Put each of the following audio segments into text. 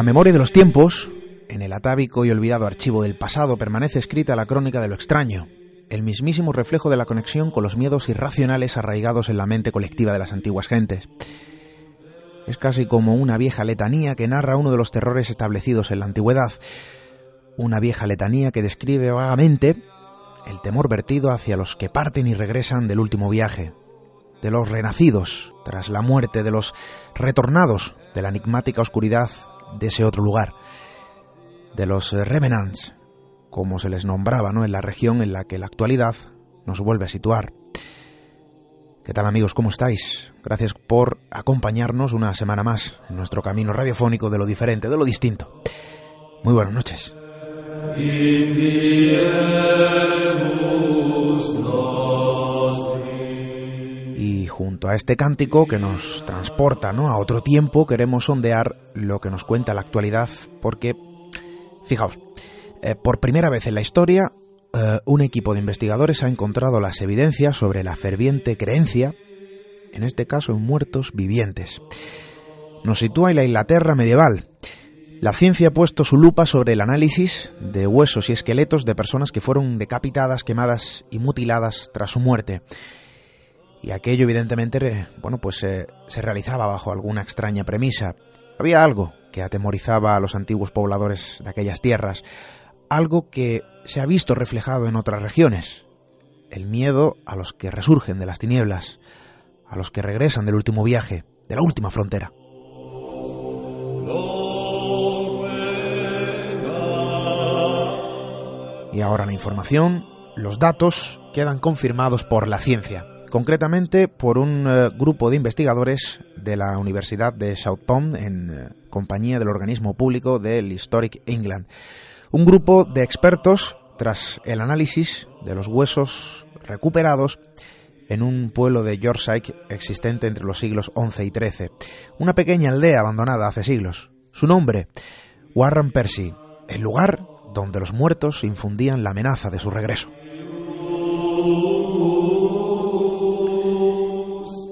la memoria de los tiempos, en el atávico y olvidado archivo del pasado, permanece escrita la crónica de lo extraño, el mismísimo reflejo de la conexión con los miedos irracionales arraigados en la mente colectiva de las antiguas gentes. Es casi como una vieja letanía que narra uno de los terrores establecidos en la antigüedad, una vieja letanía que describe vagamente el temor vertido hacia los que parten y regresan del último viaje, de los renacidos tras la muerte, de los retornados de la enigmática oscuridad de ese otro lugar, de los revenants, como se les nombraba ¿no? en la región en la que la actualidad nos vuelve a situar. ¿Qué tal amigos? ¿Cómo estáis? Gracias por acompañarnos una semana más en nuestro camino radiofónico de lo diferente, de lo distinto. Muy buenas noches. Y junto a este cántico que nos transporta ¿no? a otro tiempo, queremos sondear lo que nos cuenta la actualidad, porque, fijaos, eh, por primera vez en la historia, eh, un equipo de investigadores ha encontrado las evidencias sobre la ferviente creencia, en este caso en muertos vivientes. Nos sitúa en la Inglaterra medieval. La ciencia ha puesto su lupa sobre el análisis de huesos y esqueletos de personas que fueron decapitadas, quemadas y mutiladas tras su muerte. Y aquello evidentemente, bueno, pues se realizaba bajo alguna extraña premisa. Había algo que atemorizaba a los antiguos pobladores de aquellas tierras, algo que se ha visto reflejado en otras regiones, el miedo a los que resurgen de las tinieblas, a los que regresan del último viaje, de la última frontera. Y ahora la información, los datos quedan confirmados por la ciencia, concretamente por un eh, grupo de investigadores de la Universidad de Southampton en eh, compañía del organismo público del Historic England. Un grupo de expertos tras el análisis de los huesos recuperados en un pueblo de Yorkshire existente entre los siglos XI y XIII, una pequeña aldea abandonada hace siglos. Su nombre, Warren Percy, el lugar donde los muertos infundían la amenaza de su regreso.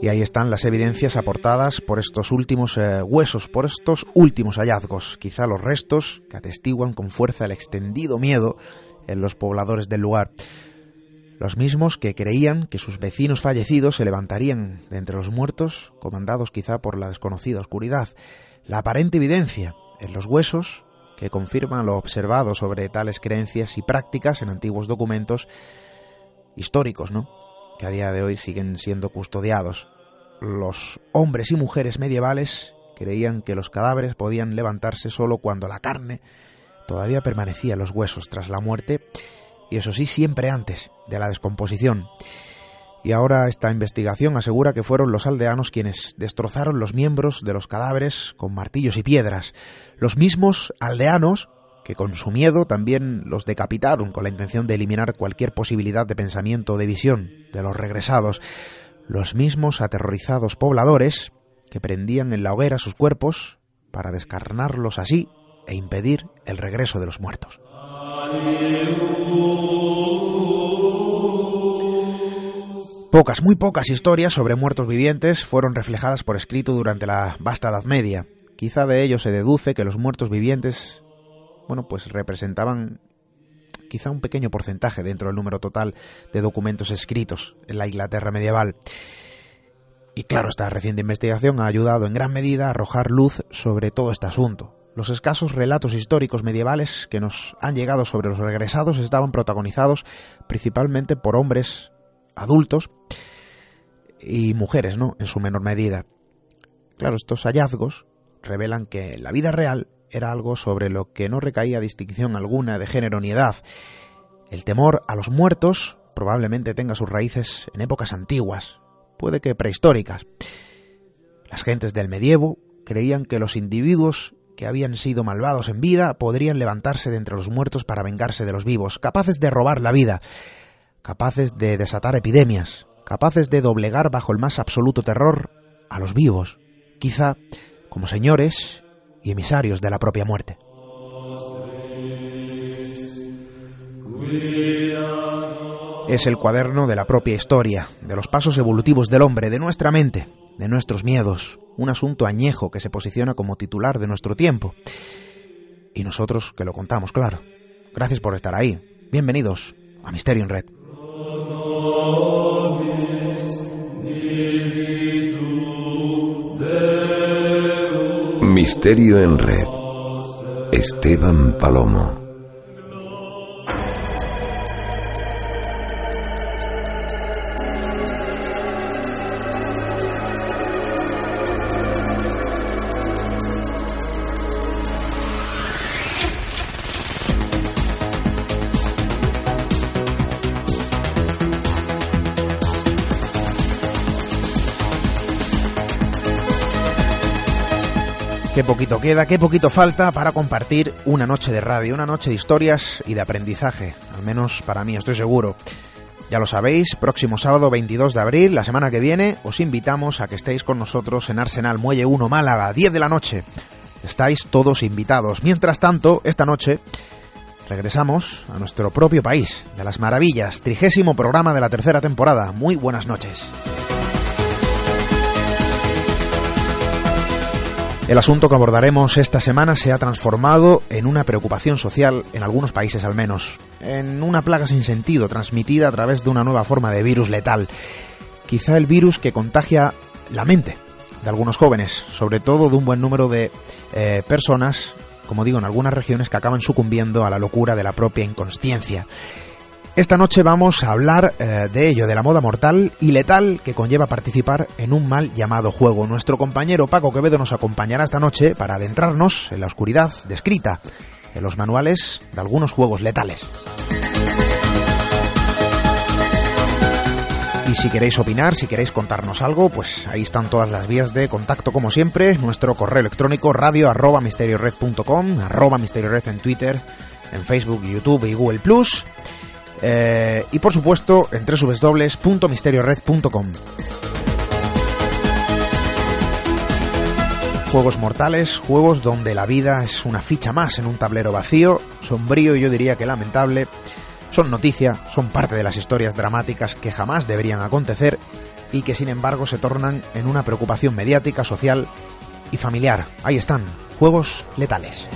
Y ahí están las evidencias aportadas por estos últimos eh, huesos, por estos últimos hallazgos, quizá los restos que atestiguan con fuerza el extendido miedo en los pobladores del lugar. Los mismos que creían que sus vecinos fallecidos se levantarían de entre los muertos, comandados quizá por la desconocida oscuridad. La aparente evidencia en los huesos que confirman lo observado sobre tales creencias y prácticas en antiguos documentos históricos, ¿no? Que a día de hoy siguen siendo custodiados. Los hombres y mujeres medievales creían que los cadáveres podían levantarse solo cuando la carne todavía permanecía en los huesos tras la muerte, y eso sí, siempre antes de la descomposición. Y ahora esta investigación asegura que fueron los aldeanos quienes destrozaron los miembros de los cadáveres con martillos y piedras, los mismos aldeanos que con su miedo también los decapitaron con la intención de eliminar cualquier posibilidad de pensamiento o de visión de los regresados, los mismos aterrorizados pobladores que prendían en la hoguera sus cuerpos para descarnarlos así e impedir el regreso de los muertos. Pocas, muy pocas historias sobre muertos vivientes fueron reflejadas por escrito durante la vasta Edad Media. Quizá de ello se deduce que los muertos vivientes, bueno, pues representaban quizá un pequeño porcentaje dentro del número total de documentos escritos en la Inglaterra medieval. Y claro, esta reciente investigación ha ayudado en gran medida a arrojar luz sobre todo este asunto. Los escasos relatos históricos medievales que nos han llegado sobre los regresados estaban protagonizados principalmente por hombres adultos y mujeres, ¿no? En su menor medida. Claro, estos hallazgos revelan que la vida real era algo sobre lo que no recaía distinción alguna de género ni edad. El temor a los muertos probablemente tenga sus raíces en épocas antiguas, puede que prehistóricas. Las gentes del medievo creían que los individuos que habían sido malvados en vida podrían levantarse de entre los muertos para vengarse de los vivos, capaces de robar la vida, capaces de desatar epidemias, capaces de doblegar bajo el más absoluto terror a los vivos, quizá como señores y emisarios de la propia muerte. Es el cuaderno de la propia historia, de los pasos evolutivos del hombre, de nuestra mente, de nuestros miedos, un asunto añejo que se posiciona como titular de nuestro tiempo. Y nosotros que lo contamos, claro. Gracias por estar ahí. Bienvenidos a Misterio en Red. Misterio en Red. Esteban Palomo. Poquito queda, qué poquito falta para compartir una noche de radio, una noche de historias y de aprendizaje, al menos para mí, estoy seguro. Ya lo sabéis, próximo sábado 22 de abril, la semana que viene, os invitamos a que estéis con nosotros en Arsenal Muelle 1 Málaga, 10 de la noche. Estáis todos invitados. Mientras tanto, esta noche regresamos a nuestro propio país, de las maravillas, trigésimo programa de la tercera temporada. Muy buenas noches. El asunto que abordaremos esta semana se ha transformado en una preocupación social, en algunos países al menos, en una plaga sin sentido transmitida a través de una nueva forma de virus letal. Quizá el virus que contagia la mente de algunos jóvenes, sobre todo de un buen número de eh, personas, como digo, en algunas regiones que acaban sucumbiendo a la locura de la propia inconsciencia. Esta noche vamos a hablar eh, de ello, de la moda mortal y letal que conlleva participar en un mal llamado juego. Nuestro compañero Paco Quevedo nos acompañará esta noche para adentrarnos en la oscuridad descrita en los manuales de algunos juegos letales. Y si queréis opinar, si queréis contarnos algo, pues ahí están todas las vías de contacto como siempre. Nuestro correo electrónico radio misteriored en Twitter, en Facebook, YouTube y Google. Eh, y por supuesto en www.misteriored.com. Juegos mortales, juegos donde la vida es una ficha más en un tablero vacío, sombrío y yo diría que lamentable, son noticia, son parte de las historias dramáticas que jamás deberían acontecer y que sin embargo se tornan en una preocupación mediática, social y familiar. Ahí están, juegos letales.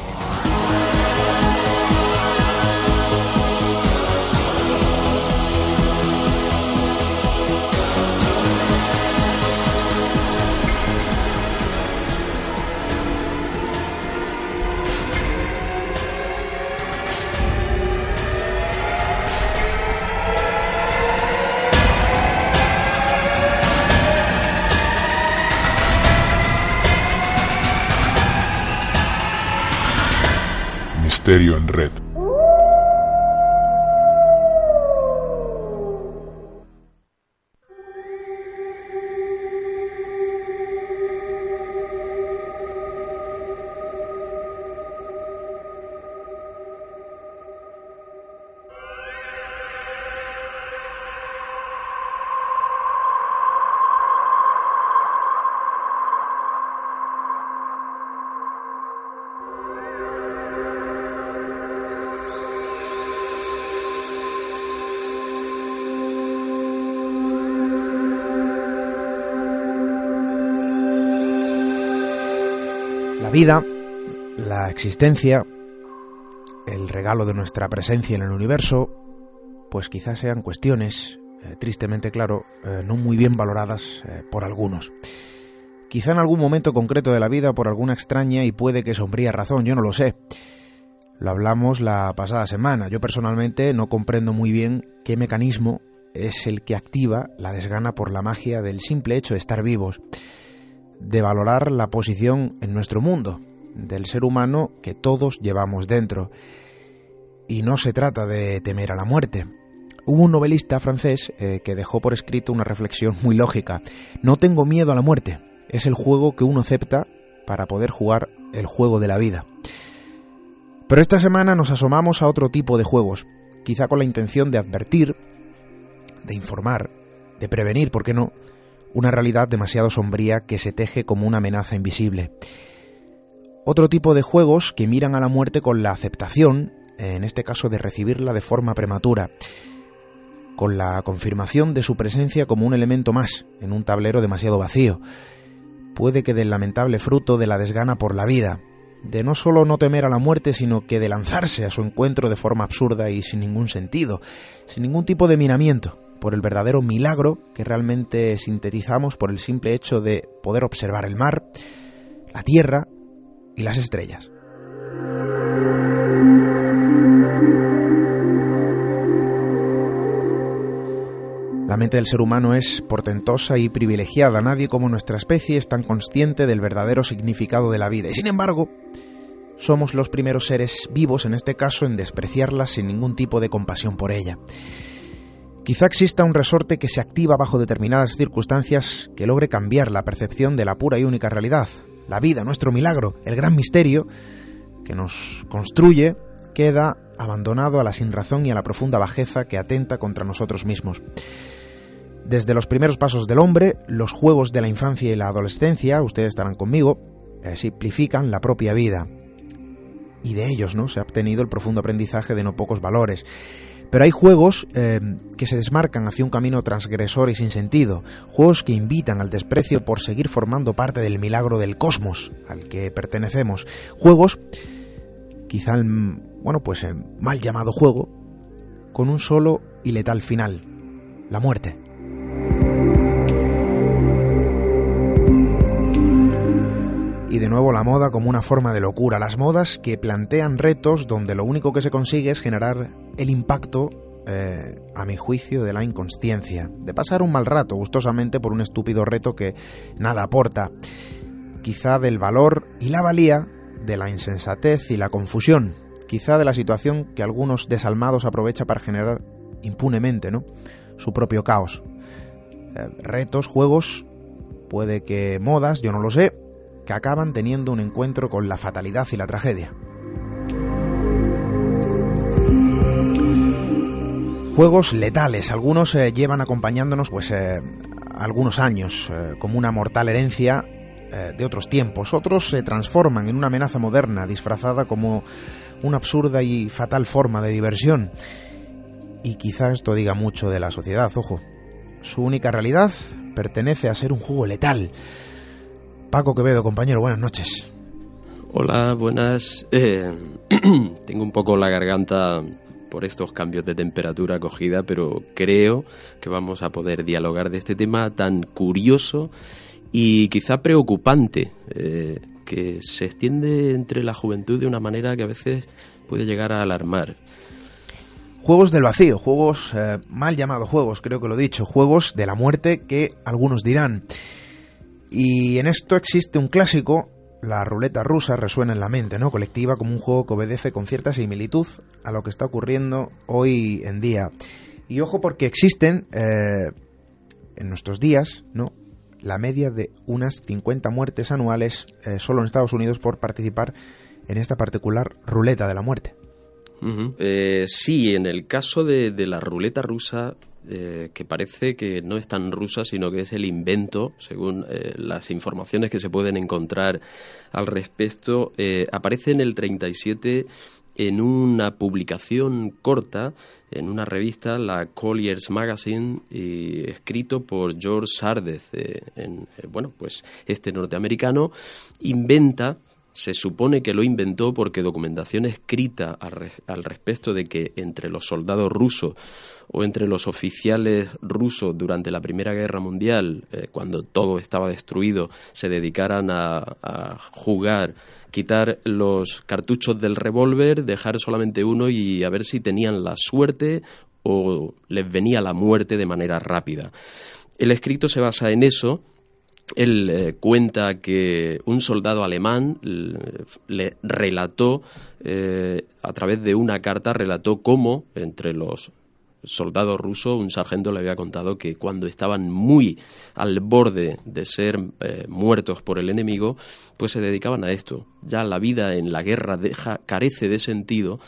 Misterio en Red. Vida, la existencia, el regalo de nuestra presencia en el universo, pues quizás sean cuestiones, eh, tristemente claro, eh, no muy bien valoradas eh, por algunos. Quizá en algún momento concreto de la vida por alguna extraña y puede que sombría razón, yo no lo sé. Lo hablamos la pasada semana. Yo personalmente no comprendo muy bien qué mecanismo es el que activa la desgana por la magia del simple hecho de estar vivos, de valorar la posición en nuestro mundo, del ser humano que todos llevamos dentro. Y no se trata de temer a la muerte. Hubo un novelista francés eh, que dejó por escrito una reflexión muy lógica. No tengo miedo a la muerte. Es el juego que uno acepta para poder jugar el juego de la vida. Pero esta semana nos asomamos a otro tipo de juegos, quizá con la intención de advertir, de informar, de prevenir, ¿por qué no?, una realidad demasiado sombría que se teje como una amenaza invisible. Otro tipo de juegos que miran a la muerte con la aceptación, en este caso de recibirla de forma prematura, con la confirmación de su presencia como un elemento más en un tablero demasiado vacío. Puede que del lamentable fruto de la desgana por la vida, de no solo no temer a la muerte, sino que de lanzarse a su encuentro de forma absurda y sin ningún sentido, sin ningún tipo de minamiento, por el verdadero milagro que realmente sintetizamos por el simple hecho de poder observar el mar, la tierra y las estrellas. La mente del ser humano es portentosa y privilegiada. Nadie como nuestra especie es tan consciente del verdadero significado de la vida. Y sin embargo, somos los primeros seres vivos, en este caso, en despreciarla sin ningún tipo de compasión por ella. Quizá exista un resorte que se activa bajo determinadas circunstancias que logre cambiar la percepción de la pura y única realidad. La vida, nuestro milagro, el gran misterio que nos construye, queda abandonado a la sinrazón y a la profunda bajeza que atenta contra nosotros mismos. Desde los primeros pasos del hombre, los juegos de la infancia y la adolescencia, ustedes estarán conmigo, eh, simplifican la propia vida. Y de ellos ¿no? se ha obtenido el profundo aprendizaje de no pocos valores. Pero hay juegos eh, que se desmarcan hacia un camino transgresor y sin sentido, juegos que invitan al desprecio por seguir formando parte del milagro del cosmos al que pertenecemos, juegos, quizá bueno, pues el mal llamado juego, con un solo y letal final, la muerte. y de nuevo la moda como una forma de locura, las modas que plantean retos donde lo único que se consigue es generar el impacto, eh, a mi juicio, de la inconsciencia, de pasar un mal rato gustosamente por un estúpido reto que nada aporta, quizá del valor y la valía de la insensatez y la confusión, quizá de la situación que algunos desalmados aprovechan para generar impunemente, ¿no? su propio caos. Eh, retos, juegos, puede que modas, yo no lo sé, que acaban teniendo un encuentro con la fatalidad y la tragedia. Juegos letales, algunos eh, llevan acompañándonos pues eh, algunos años eh, como una mortal herencia de otros tiempos, otros se transforman en una amenaza moderna disfrazada como una absurda y fatal forma de diversión. Y quizá esto diga mucho de la sociedad, ojo. Su única realidad pertenece a ser un juego letal, Paco Quevedo, compañero, buenas noches. Hola, buenas. Tengo un poco la garganta por estos cambios de temperatura acogida, pero creo que vamos a poder dialogar de este tema tan curioso y quizá preocupante, eh, que se extiende entre la juventud de una manera que a veces puede llegar a alarmar. Juegos del vacío, juegos eh, mal llamados juegos, creo que lo he dicho, juegos de la muerte que algunos dirán. Y en esto existe un clásico, la ruleta rusa resuena en la mente, ¿no? Colectiva como un juego que obedece con cierta similitud a lo que está ocurriendo hoy en día. Y ojo porque existen eh, en nuestros días, ¿no? La media de unas 50 muertes anuales eh, solo en Estados Unidos por participar en esta particular ruleta de la muerte. Eh, sí, en el caso de la ruleta rusa eh, que parece que no es tan rusa, sino que es el invento, según eh, las informaciones que se pueden encontrar al respecto. Eh, aparece en el 37 en una publicación corta en una revista, la Collier's Magazine, escrito por George Sardez. En, bueno, pues este norteamericano inventa se supone que lo inventó porque documentación escrita al, respecto de que entre los soldados rusos o entre los oficiales rusos durante la Primera Guerra Mundial, eh, cuando todo estaba destruido, se dedicaran a, jugar, quitar los cartuchos del revólver, dejar solamente uno y a ver si tenían la suerte o les venía la muerte de manera rápida. El escrito se basa en eso él eh, cuenta que un soldado alemán le relató, eh, a través de una carta, relató cómo entre los soldados rusos, un sargento le había contado que cuando estaban muy al borde de ser eh, muertos por el enemigo, pues se dedicaban a esto. Ya la vida en la guerra deja, carece de sentido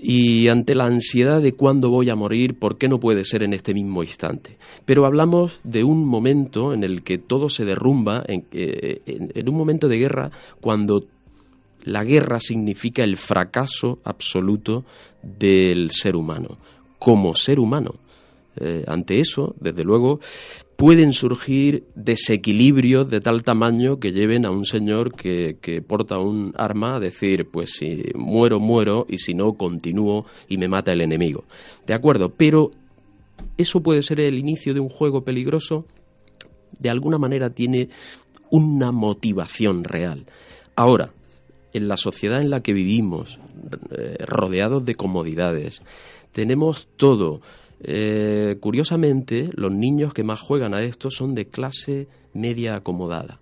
y ante la ansiedad de cuándo voy a morir, ¿por qué no puede ser en este mismo instante? Pero hablamos de un momento en el que todo se derrumba, en, en un momento de guerra, cuando la guerra significa el fracaso absoluto del ser humano, como ser humano. Eh, ante eso, desde luego, pueden surgir desequilibrios de tal tamaño que lleven a un señor que, porta un arma a decir, pues si muero, muero, y si no, continúo y me mata el enemigo. De acuerdo, pero eso puede ser el inicio de un juego peligroso. De alguna manera tiene una motivación real. Ahora, en la sociedad en la que vivimos, eh, rodeados de comodidades, tenemos todo, eh, curiosamente, los niños que más juegan a esto son de clase media acomodada.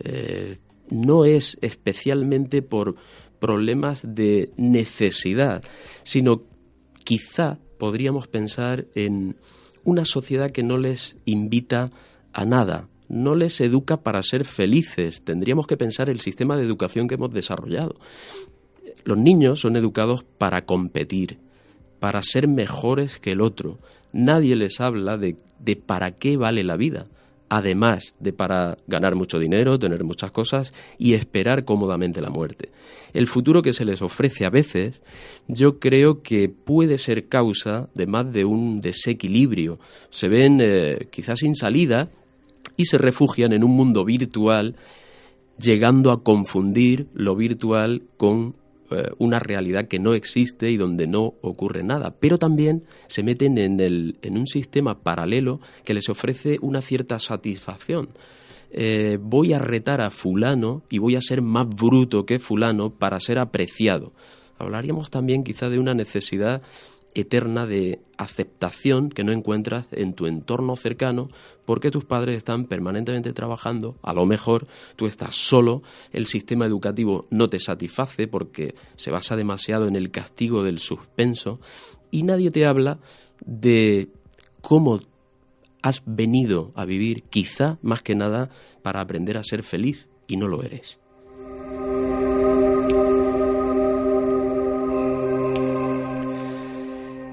Eh, no es especialmente por problemas de necesidad, sino quizá podríamos pensar en una sociedad que no les invita a nada, no les educa para ser felices. Tendríamos que pensar el sistema de educación que hemos desarrollado. Los niños son educados para competir, para ser mejores que el otro. Nadie les habla de, de para qué vale la vida, además de para ganar mucho dinero, tener muchas cosas y esperar cómodamente la muerte. El futuro que se les ofrece a veces yo creo que puede ser causa de más de un desequilibrio. Se ven eh, quizás sin salida y se refugian en un mundo virtual llegando a confundir lo virtual con eh, una realidad que no existe y donde no ocurre nada, pero también se meten en, el, en un sistema paralelo que les ofrece una cierta satisfacción. Eh, voy a retar a fulano y voy a ser más bruto que fulano para ser apreciado. Hablaríamos también quizá de una necesidad eterna de aceptación que no encuentras en tu entorno cercano porque tus padres están permanentemente trabajando, a lo mejor tú estás solo, el sistema educativo no te satisface porque se basa demasiado en el castigo del suspenso y nadie te habla de cómo has venido a vivir, quizá más que nada para aprender a ser feliz y no lo eres.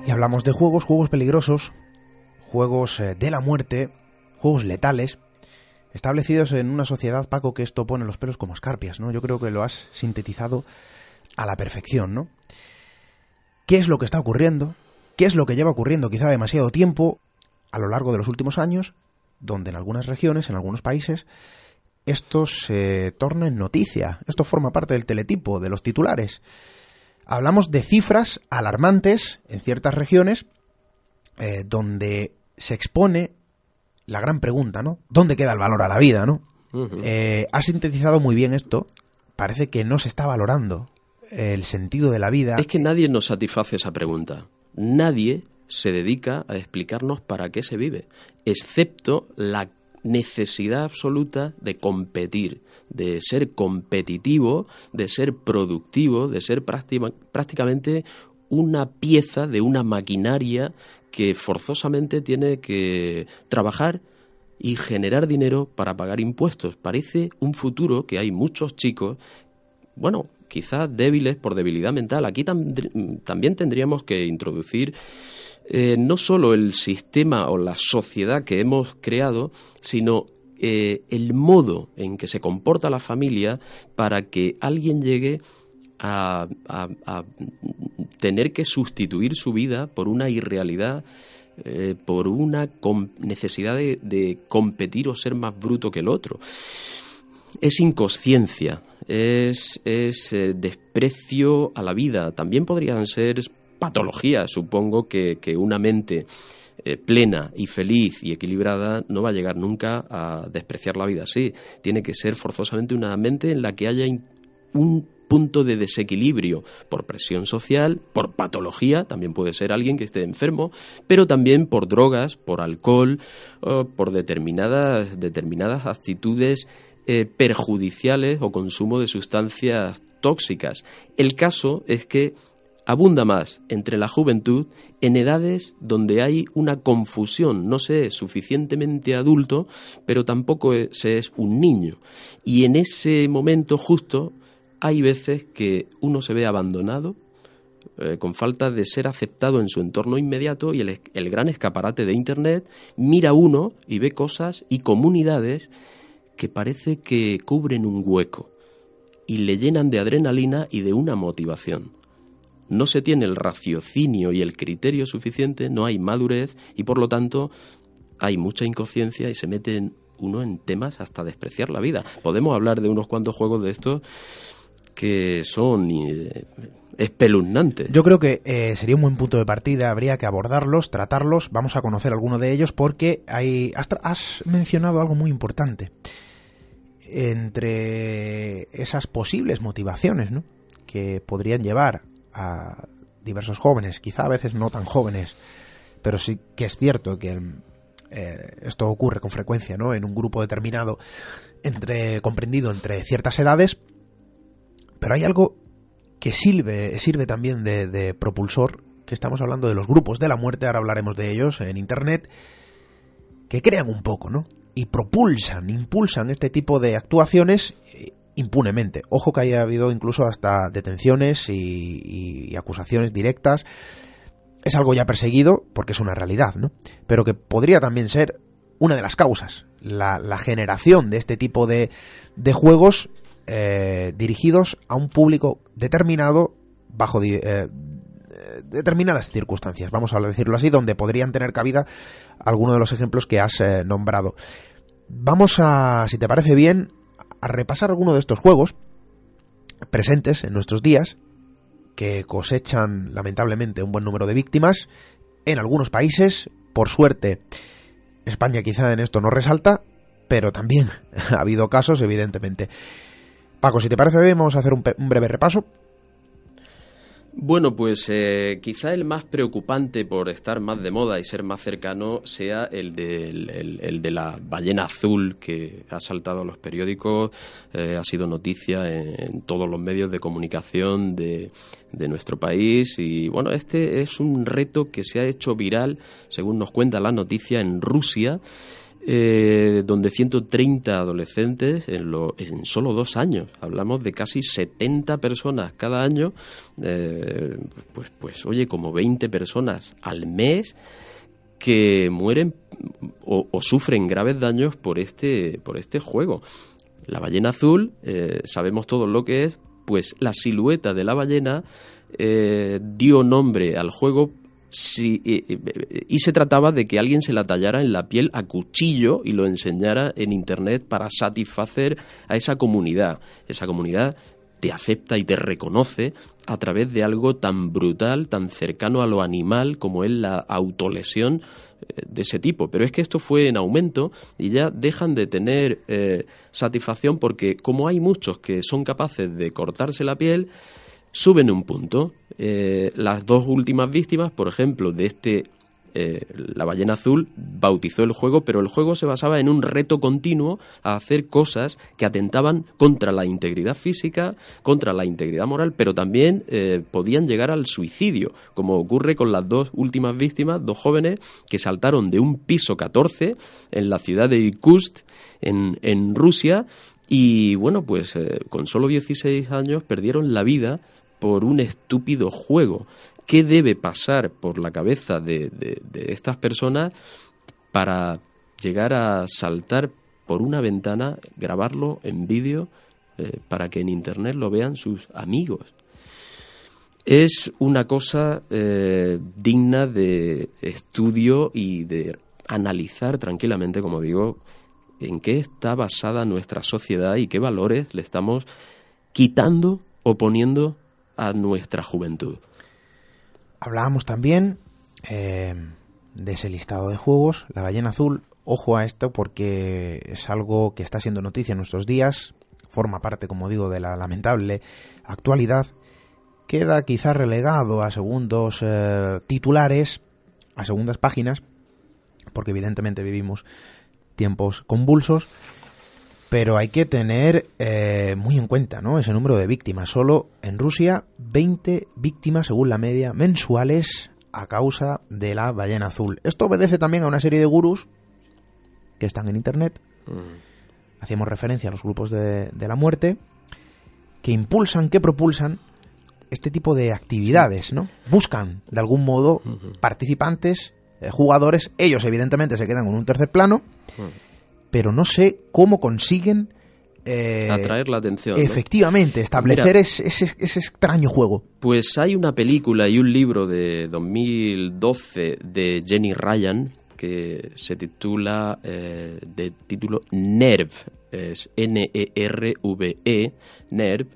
Y hablamos de juegos, juegos peligrosos, juegos eh, de la muerte, juegos letales, establecidos en una sociedad, Paco, que esto pone los pelos como escarpias, ¿no? Yo creo que lo has sintetizado a la perfección, ¿no? ¿Qué es lo que está ocurriendo? ¿Qué es lo que lleva ocurriendo quizá demasiado tiempo a lo largo de los últimos años, donde en algunas regiones, en algunos países, esto se torna en noticia? Esto forma parte del teletipo, de los titulares hablamos de cifras alarmantes en ciertas regiones eh, donde se expone la gran pregunta, ¿no? ¿Dónde queda el valor a la vida, no? Eh, ha sintetizado muy bien esto. Parece que no se está valorando el sentido de la vida. Es que nadie nos satisface esa pregunta. Nadie se dedica a explicarnos para qué se vive, excepto la necesidad absoluta de competir, de ser competitivo, de ser productivo, de ser prácticamente una pieza de una maquinaria que forzosamente tiene que trabajar y generar dinero para pagar impuestos. Parece un futuro que hay muchos chicos, bueno, quizás débiles por debilidad mental. Aquí también tendríamos que introducir eh, no solo el sistema o la sociedad que hemos creado, sino eh, el modo en que se comporta la familia para que alguien llegue a, tener que sustituir su vida por una irrealidad, eh, por una necesidad de, competir o ser más bruto que el otro. es inconsciencia, es, es desprecio a la vida. También podrían ser patologías. Supongo que, una mente eh, plena y feliz y equilibrada no va a llegar nunca a despreciar la vida así. Tiene que ser forzosamente una mente en la que haya un punto de desequilibrio por presión social, por patología, también puede ser alguien que esté enfermo, pero también por drogas, por alcohol, por determinadas, determinadas actitudes eh, perjudiciales o consumo de sustancias tóxicas. El caso es que abunda más entre la juventud en edades donde hay una confusión. No se es suficientemente adulto, pero tampoco se es un niño. Y en ese momento justo hay veces que uno se ve abandonado, eh, con falta de ser aceptado en su entorno inmediato y el, el gran escaparate de Internet mira uno y ve cosas y comunidades que parece que cubren un hueco y le llenan de adrenalina y de una motivación. No se tiene el raciocinio y el criterio suficiente, no hay madurez y por lo tanto hay mucha inconsciencia y se mete uno en temas hasta despreciar la vida. Podemos hablar de unos cuantos juegos de estos que son eh, espeluznantes. Yo creo que eh, sería un buen punto de partida, habría que abordarlos, tratarlos, vamos a conocer alguno de ellos porque hay, has mencionado algo muy importante entre esas posibles motivaciones ¿no? que podrían llevar a diversos jóvenes, quizá a veces no tan jóvenes, pero sí que es cierto que eh, esto ocurre con frecuencia ¿no? en un grupo determinado entre comprendido entre ciertas edades, pero hay algo que sirve, sirve también de, de propulsor, que estamos hablando de los grupos de la muerte, ahora hablaremos de ellos en Internet, que crean un poco, ¿no? y propulsan, impulsan este tipo de actuaciones eh, impunemente. Ojo que haya habido incluso hasta detenciones y, acusaciones directas. Es algo ya perseguido porque es una realidad, ¿no? Pero que podría también ser una de las causas, la, generación de este tipo de, de juegos eh, dirigidos a un público determinado bajo eh, determinadas circunstancias, vamos a decirlo así, donde podrían tener cabida algunos de los ejemplos que has eh, nombrado. Vamos a, si te parece bien, a repasar algunos de estos juegos presentes en nuestros días, que cosechan lamentablemente un buen número de víctimas en algunos países. Por suerte, España quizá en esto no resalta, pero también ha habido casos, evidentemente. Paco, si te parece a hacer un breve repaso bueno, pues eh, quizá el más preocupante por estar más de moda y ser más cercano sea el de, el, de la ballena azul que ha saltado a los periódicos, eh, ha sido noticia en, todos los medios de comunicación de, de nuestro país. Y bueno, este es un reto que se ha hecho viral, según nos cuenta la noticia, en Rusia eh, donde 130 adolescentes en, lo, en, solo dos años, hablamos de casi 70 personas cada año, eh, pues, pues oye, como 20 personas al mes que mueren o, sufren graves daños por este, por este juego. La ballena azul, eh, sabemos todo lo que es, pues la silueta de la ballena dio nombre al juego y se trataba de que alguien se la tallara en la piel a cuchillo y lo enseñara en Internet para satisfacer a esa comunidad. Esa comunidad te acepta y te reconoce a través de algo tan brutal, tan cercano a lo animal como es la autolesión eh, de ese tipo. Pero es que esto fue en aumento y ya dejan de tener eh, satisfacción porque como hay muchos que son capaces de cortarse la piel, suben un punto. Eh, las dos últimas víctimas, por ejemplo, de este eh, la ballena azul bautizó el juego, pero el juego se basaba en un reto continuo a hacer cosas que atentaban contra la integridad física, contra la integridad moral, pero también eh, podían llegar al suicidio, como ocurre con las dos últimas víctimas, dos jóvenes que saltaron de un piso 14 en la ciudad de Irkutsk, en, en Rusia, y bueno, pues con solo 16 años perdieron la vida por un estúpido juego. ¿Qué debe pasar por la cabeza de, estas personas para llegar a saltar por una ventana, grabarlo en vídeo eh, para que en Internet lo vean sus amigos? Es una cosa eh, digna de estudio y de analizar tranquilamente, como digo, en qué está basada nuestra sociedad y qué valores le estamos quitando o poniendo a nuestra juventud. Hablábamos también eh, de ese listado de juegos, la ballena azul. Ojo a esto porque es algo que está siendo noticia en nuestros días, forma parte, como digo, de la lamentable actualidad. Queda quizá relegado a segundos eh, titulares, a segundas páginas, porque evidentemente vivimos tiempos convulsos, pero hay que tener eh, muy en cuenta ¿no? ese número de víctimas. Solo en Rusia 20 víctimas, según la media, mensuales a causa de la ballena azul. Esto obedece también a una serie de gurús que están en Internet. Mm. Hacíamos referencia a los grupos de, la muerte que impulsan, que propulsan este tipo de actividades, ¿no? Buscan, de algún modo, participantes, jugadores. Ellos, evidentemente, se quedan en un tercer plano, mm. pero no sé cómo consiguen eh, atraer la atención. Efectivamente, establecer ese, ese, extraño juego. Pues hay una película y un libro de 2012 de Jenny Ryan que se titula eh, de título NERV, es N-E-R-V-E, -E, NERV.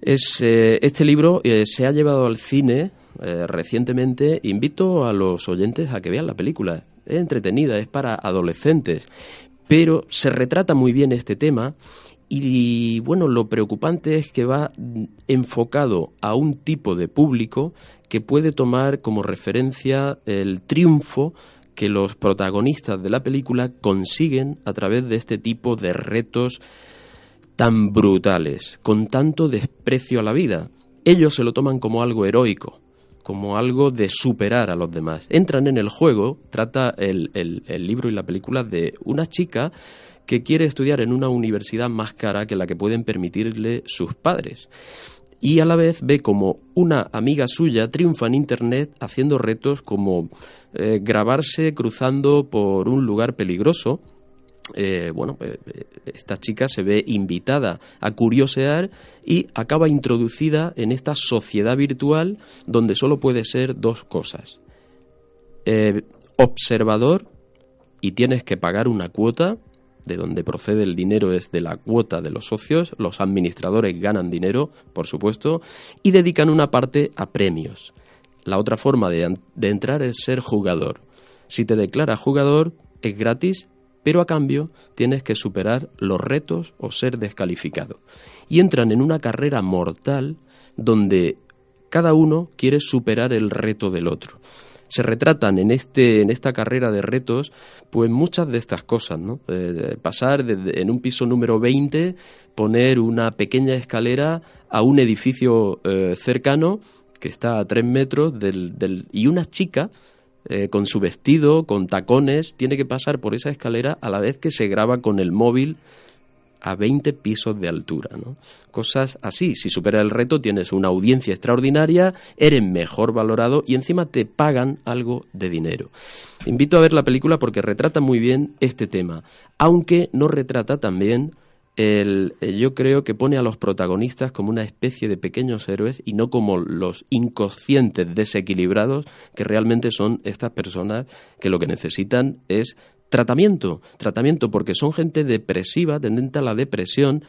Es, eh, este libro se ha llevado al cine recientemente. Invito a los oyentes a que vean la película. Es entretenida, es para adolescentes pero se retrata muy bien este tema y bueno, lo preocupante es que va enfocado a un tipo de público que puede tomar como referencia el triunfo que los protagonistas de la película consiguen a través de este tipo de retos tan brutales, con tanto desprecio a la vida. Ellos se lo toman como algo heroico, como algo de superar a los demás. Entran en el juego, trata el, el, libro y la película de una chica que quiere estudiar en una universidad más cara que la que pueden permitirle sus padres. Y a la vez ve como una amiga suya triunfa en Internet haciendo retos como eh, grabarse cruzando por un lugar peligroso eh, bueno, eh, esta chica se ve invitada a curiosear y acaba introducida en esta sociedad virtual donde solo puede ser dos cosas. Eh, observador y tienes que pagar una cuota, de donde procede el dinero es de la cuota de los socios, los administradores ganan dinero, por supuesto, y dedican una parte a premios. La otra forma de, de entrar es ser jugador. Si te declaras jugador, es gratis pero a cambio tienes que superar los retos o ser descalificado. Y entran en una carrera mortal donde cada uno quiere superar el reto del otro. Se retratan en, este, en esta carrera de retos pues muchas de estas cosas, ¿no? Eh, pasar en un piso número 20, poner una pequeña escalera a un edificio eh, cercano que está a tres metros del, del, y una chica eh, con su vestido, con tacones, tiene que pasar por esa escalera a la vez que se graba con el móvil a 20 pisos de altura. Cosas así. Si supera el reto, tienes una audiencia extraordinaria, eres mejor valorado y encima te pagan algo de dinero. Invito a ver la película porque retrata muy bien este tema, aunque no retrata también el, eh, yo creo que pone a los protagonistas como una especie de pequeños héroes y no como los inconscientes desequilibrados que realmente son estas personas que lo que necesitan es tratamiento, tratamiento porque son gente depresiva, tendente a la depresión,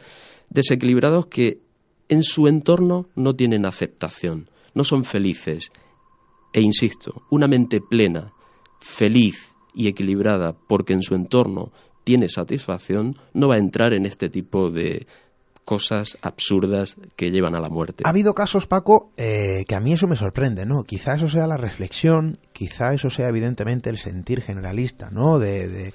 desequilibrados que en su entorno no tienen aceptación, no son felices. E insisto, una mente plena, feliz y equilibrada porque en su entorno tiene satisfacción, no va a entrar en este tipo de cosas absurdas que llevan a la muerte. Ha habido casos, Paco, eh, que a mí eso me sorprende, ¿no? Quizá eso sea la reflexión, quizá eso sea evidentemente el sentir generalista, ¿no? De,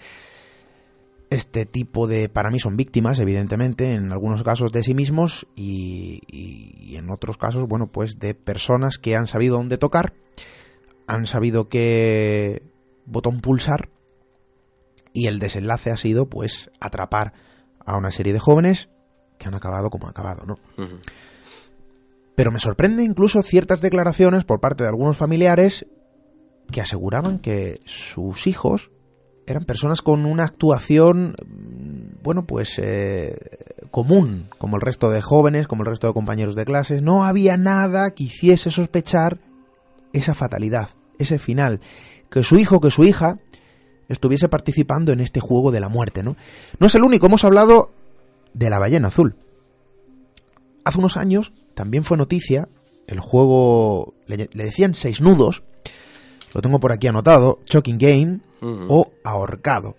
este tipo de, para mí son víctimas, evidentemente, en algunos casos de sí mismos y, y en otros casos, bueno, pues de personas que han sabido dónde tocar, han sabido qué botón pulsar y el desenlace ha sido pues atrapar a una serie de jóvenes que han acabado como han acabado, ¿no? Pero me sorprende incluso ciertas declaraciones por parte de algunos familiares que aseguraban que sus hijos eran personas con una actuación, mm, bueno, pues eh, común, como el resto de jóvenes, como el resto de compañeros de clases. No había nada que hiciese sospechar esa fatalidad, ese final. Que su hijo, que su hija estuviese participando en este juego de la muerte, ¿no? No es el único, hemos hablado de la ballena azul. Hace unos años también fue noticia el juego, le, decían seis nudos, lo tengo por aquí anotado, Choking Game o Ahorcado.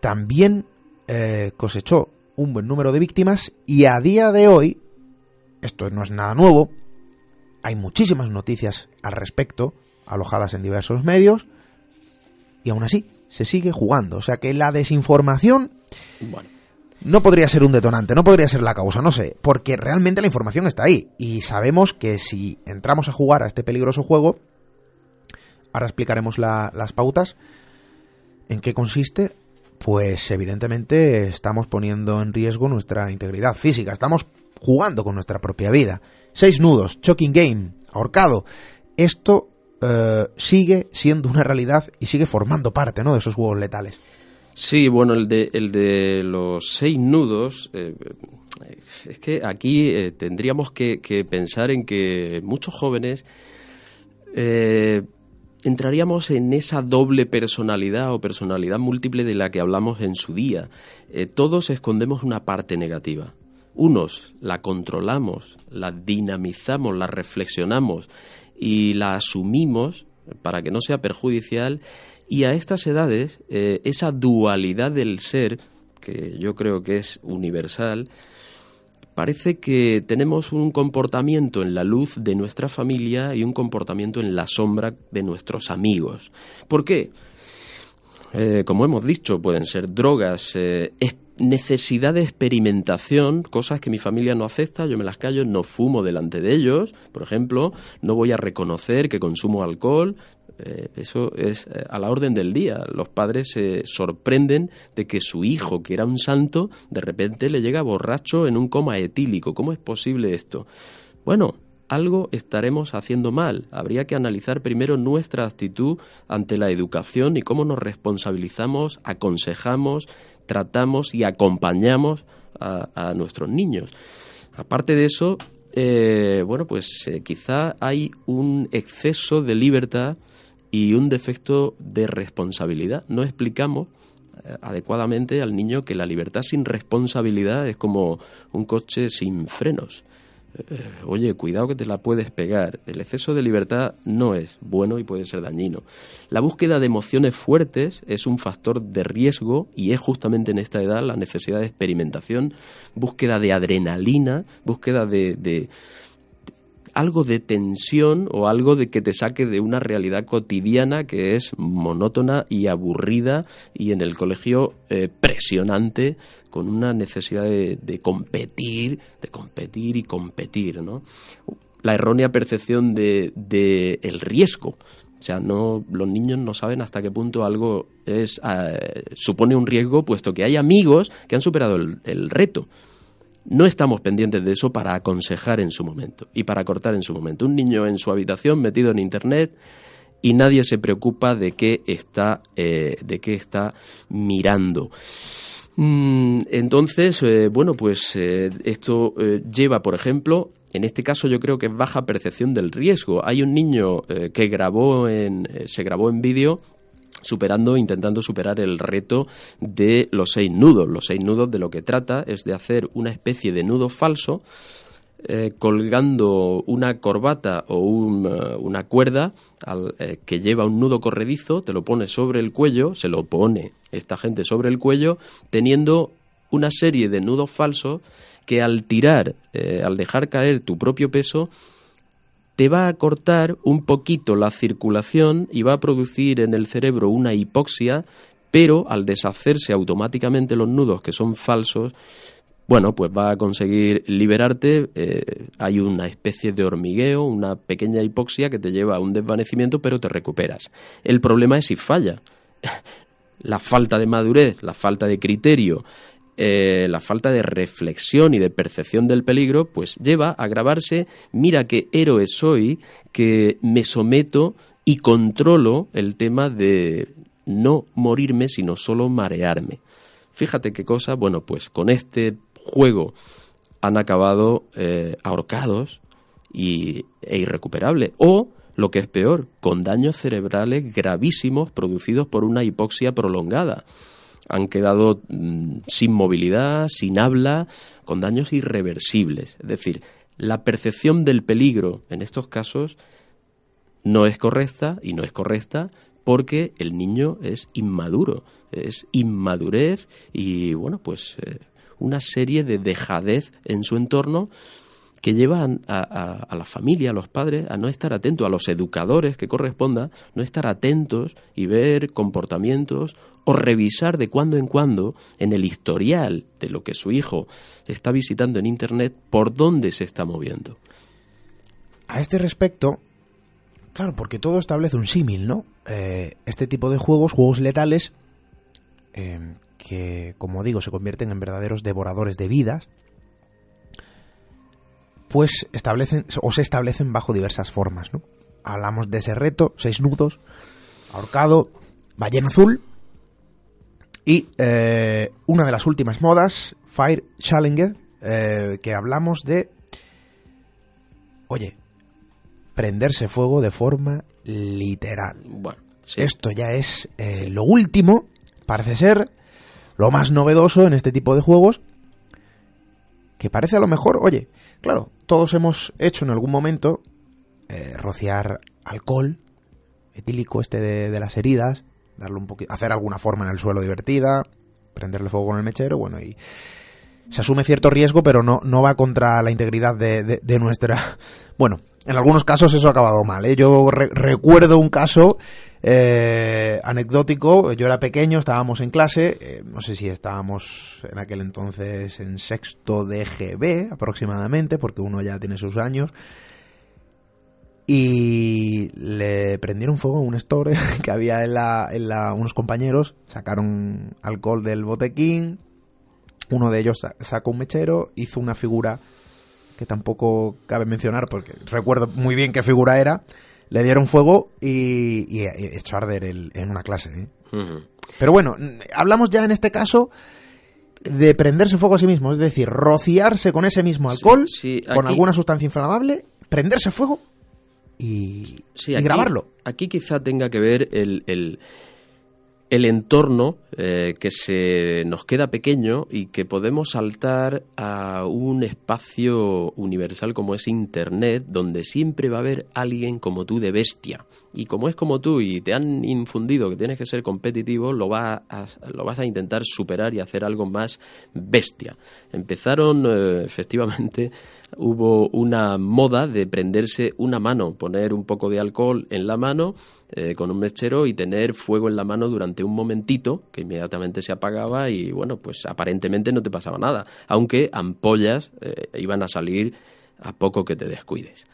También eh, cosechó un buen número de víctimas y a día de hoy, esto no es nada nuevo, hay muchísimas noticias al respecto, alojadas en diversos medios, y aún así se sigue jugando. O sea que la desinformación no podría ser un detonante, no podría ser la causa, no sé, porque realmente la información está ahí y sabemos que si entramos a jugar a este peligroso juego, ahora explicaremos las pautas, en qué consiste, pues evidentemente estamos poniendo en riesgo nuestra integridad física, estamos jugando con nuestra propia vida. Seis nudos, choking game, ahorcado. Esto eh, sigue siendo una realidad y sigue formando parte ¿no? de esos juegos letales. Sí, bueno, el de, el de los seis nudos, eh, es que aquí eh, tendríamos que, pensar en que muchos jóvenes entraríamos en esa doble personalidad o personalidad múltiple de la que hablamos en su día. todos escondemos una parte negativa. Unos la controlamos, la dinamizamos, la reflexionamos y la asumimos para que no sea perjudicial y a estas edades eh, esa dualidad del ser, que yo creo que es universal, parece que tenemos un comportamiento en la luz de nuestra familia y un comportamiento en la sombra de nuestros amigos. ¿Por qué? Eh, como hemos dicho, pueden ser drogas, eh, necesidad de experimentación, cosas que mi familia no acepta, yo me las callo, no fumo delante de ellos, por ejemplo, no voy a reconocer que consumo alcohol, eh, eso es eh, a la orden del día. Los padres se sorprenden de que su hijo, que era un santo, de repente le llega borracho en un coma etílico. ¿Cómo es posible esto? Bueno, algo estaremos haciendo mal. Habría que analizar primero nuestra actitud ante la educación y cómo nos responsabilizamos, aconsejamos, tratamos y acompañamos a, nuestros niños. Aparte de eso, eh, bueno, pues eh, quizá hay un exceso de libertad y un defecto de responsabilidad. No explicamos eh, adecuadamente al niño que la libertad sin responsabilidad es como un coche sin frenos. Eh, oye, cuidado que te la puedes pegar. El exceso de libertad no es bueno y puede ser dañino. La búsqueda de emociones fuertes es un factor de riesgo y es justamente en esta edad la necesidad de experimentación, búsqueda de adrenalina, búsqueda de, algo de tensión o algo de que te saque de una realidad cotidiana que es monótona y aburrida y en el colegio eh, presionante con una necesidad de, competir, de competir y competir, ¿no? La errónea percepción de, de el riesgo. O sea, no, los niños no saben hasta qué punto algo es, eh, supone un riesgo, puesto que hay amigos que han superado el reto no estamos pendientes de eso para aconsejar en su momento y para cortar en su momento. Un niño en su habitación metido en Internet y nadie se preocupa de qué está, eh, de qué está mirando. Mm, entonces, eh, bueno, pues eh, esto lleva, por ejemplo, en este caso yo creo que baja percepción del riesgo. Hay un niño que grabó en, se grabó en vídeo superando, intentando superar el reto de los seis nudos. Los seis nudos de lo que trata es de hacer una especie de nudo falso eh, colgando una corbata o eh, una cuerda eh, que lleva un nudo corredizo, te lo pone sobre el cuello, se lo pone esta gente sobre el cuello, teniendo una serie de nudos falsos que al tirar, al dejar caer tu propio peso, te va a cortar un poquito la circulación y va a producir en el cerebro una hipoxia, pero al deshacerse automáticamente los nudos que son falsos, bueno, pues va a conseguir liberarte. Eh, hay una especie de hormigueo, una pequeña hipoxia que te lleva a un desvanecimiento, pero te recuperas. El problema es si falla. La falta de madurez, la falta de criterio, eh, la falta de reflexión y de percepción del peligro, pues lleva a grabarse, mira qué héroe soy, que me someto y controlo el tema de no morirme, sino solo marearme. Fíjate qué cosa, bueno, pues con este juego han acabado eh, ahorcados y, e irrecuperable. O lo que es peor, con daños cerebrales gravísimos producidos por una hipoxia prolongada. Han quedado mm, sin movilidad, sin habla, con daños irreversibles. Es decir, la percepción del peligro en estos casos no es correcta y no es correcta porque el niño es inmaduro, es inmadurez y bueno, pues eh, una serie de dejadez en su entorno que llevan a, la familia, a los padres, a no estar atentos, a los educadores que corresponda, no estar atentos y ver comportamientos o revisar de cuando en cuando en el historial de lo que su hijo está visitando en Internet por dónde se está moviendo. A este respecto, claro, porque todo establece un símil, ¿no? Eh, este tipo de juegos, juegos letales, eh, que, como digo, se convierten en verdaderos devoradores de vidas, pues establecen o se establecen bajo diversas formas, ¿no? Hablamos de ese reto, seis nudos, ahorcado, ballena azul y eh, una de las últimas modas, Fire Challenger, eh, que hablamos de, oye, prenderse fuego de forma literal. Bueno, Esto ya es eh, lo último, parece ser lo más novedoso en este tipo de juegos, que parece a lo mejor, oye, Claro, todos hemos hecho en algún momento eh, rociar alcohol etílico este de, las heridas, darle un poquito, hacer alguna forma en el suelo divertida, prenderle fuego con el mechero, bueno, y se asume cierto riesgo, pero no, no va contra la integridad de, de nuestra... Bueno, en algunos casos eso ha acabado mal. ¿eh? Yo recuerdo un caso eh, anecdótico. Yo era pequeño, estábamos en clase. Eh, no sé si estábamos en aquel entonces en sexto de GB aproximadamente, porque uno ya tiene sus años. Y le prendieron fuego a un store que había en la, en la. Unos compañeros sacaron alcohol del botequín. Uno de ellos sacó un mechero, hizo una figura que tampoco cabe mencionar porque recuerdo muy bien qué figura era, le dieron fuego y, echó a arder en una clase. ¿eh? Pero bueno, hablamos ya en este caso de prenderse fuego a sí mismo, es decir, rociarse con ese mismo alcohol, con alguna sustancia inflamable, prenderse fuego y, grabarlo. Aquí quizá tenga que ver el el entorno eh, que se nos queda pequeño y que podemos saltar a un espacio universal como es Internet, donde siempre va a haber alguien como tú de bestia. Y como es como tú y te han infundido que tienes que ser competitivo, lo, va lo vas a intentar superar y hacer algo más bestia. Empezaron, eh, efectivamente, hubo una moda de prenderse una mano, poner un poco de alcohol en la mano eh, con un mechero y tener fuego en la mano durante un momentito que inmediatamente se apagaba y bueno, pues aparentemente no te pasaba nada, aunque ampollas eh, iban a salir a poco que te descuides.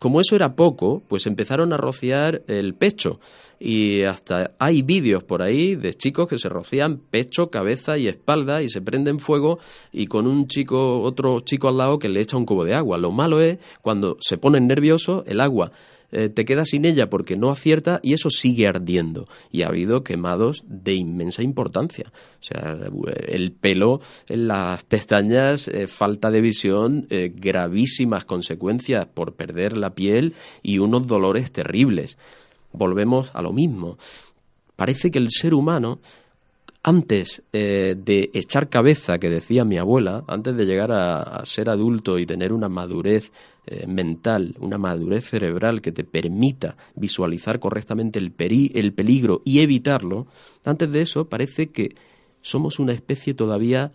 Como eso era poco, pues empezaron a rociar el pecho y hasta hay vídeos por ahí de chicos que se rocían pecho, cabeza y espalda y se prenden fuego y con un chico, otro chico al lado que le echa un cubo de agua. Lo malo es cuando se ponen nerviosos, el agua eh, te quedas sin ella porque no acierta y eso sigue ardiendo. Y ha habido quemados de inmensa importancia. O sea, el pelo, las pestañas, eh, falta de visión, eh, gravísimas consecuencias por perder la piel y unos dolores terribles. Volvemos a lo mismo. Parece que el ser humano antes de echar cabeza, que decía mi abuela, antes de llegar a, ser adulto y tener una madurez eh, mental, una madurez cerebral que te permita visualizar correctamente el, el peligro y evitarlo, antes de eso parece que somos una especie todavía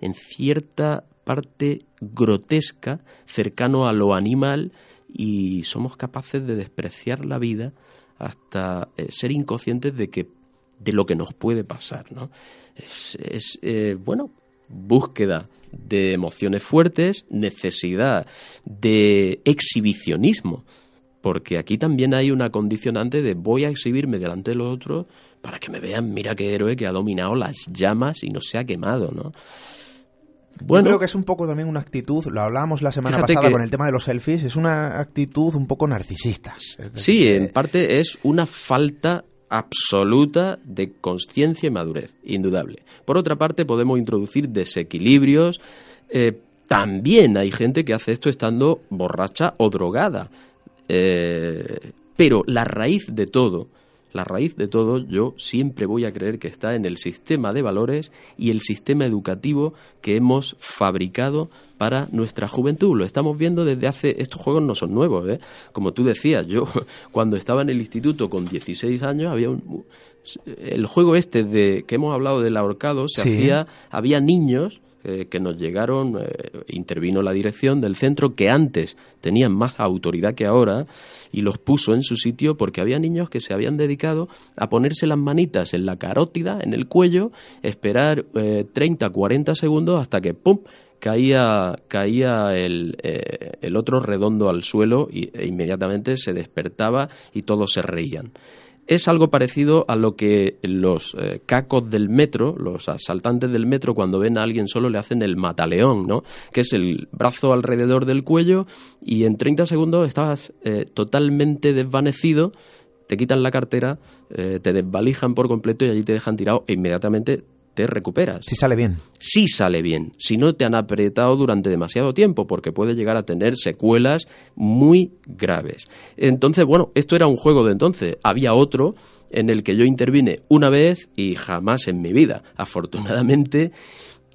en cierta parte grotesca, cercano a lo animal, y somos capaces de despreciar la vida hasta eh, ser inconscientes de que de lo que nos puede pasar, ¿no? Es, eh, bueno, búsqueda de emociones fuertes, necesidad de exhibicionismo, porque aquí también hay una condicionante de voy a exhibirme delante de los otros para que me vean, mira qué héroe que ha dominado las llamas y no se ha quemado, ¿no? Bueno, Yo creo que es un poco también una actitud, lo hablábamos la semana pasada con el tema de los selfies, es una actitud un poco narcisista. sí, en parte es una falta absoluta de conciencia y madurez, indudable. Por otra parte, podemos introducir desequilibrios. Eh, también hay gente que hace esto estando borracha o drogada. Eh, pero la raíz de todo, la raíz de todo, yo siempre voy a creer que está en el sistema de valores y el sistema educativo que hemos fabricado para nuestra juventud. Lo estamos viendo desde hace... Estos juegos no son nuevos, ¿eh? Como tú decías, yo cuando estaba en el instituto con 16 años había un... El juego este de que hemos hablado del ahorcado se hacía... Había niños eh, que nos llegaron, eh, intervino la dirección del centro que antes tenían más autoridad que ahora y los puso en su sitio porque había niños que se habían dedicado a ponerse las manitas en la carótida, en el cuello, esperar eh, 30, 40 segundos hasta que ¡pum! Caía, caía el, eh, el otro redondo al suelo e inmediatamente se despertaba y todos se reían es algo parecido a lo que los eh, cacos del metro, los asaltantes del metro, cuando ven a alguien solo le hacen el mataleón, ¿no? Que es el brazo alrededor del cuello y en 30 segundos estás eh, totalmente desvanecido, te quitan la cartera, te desvalijan por completo y allí te dejan tirado e inmediatamente te recuperas. Si sale bien. Sí sale bien. Si no te han apretado durante demasiado tiempo, porque puede llegar a tener secuelas muy graves. Entonces, bueno, esto era un juego de entonces. Había otro en el que yo intervine una vez y jamás en mi vida. Afortunadamente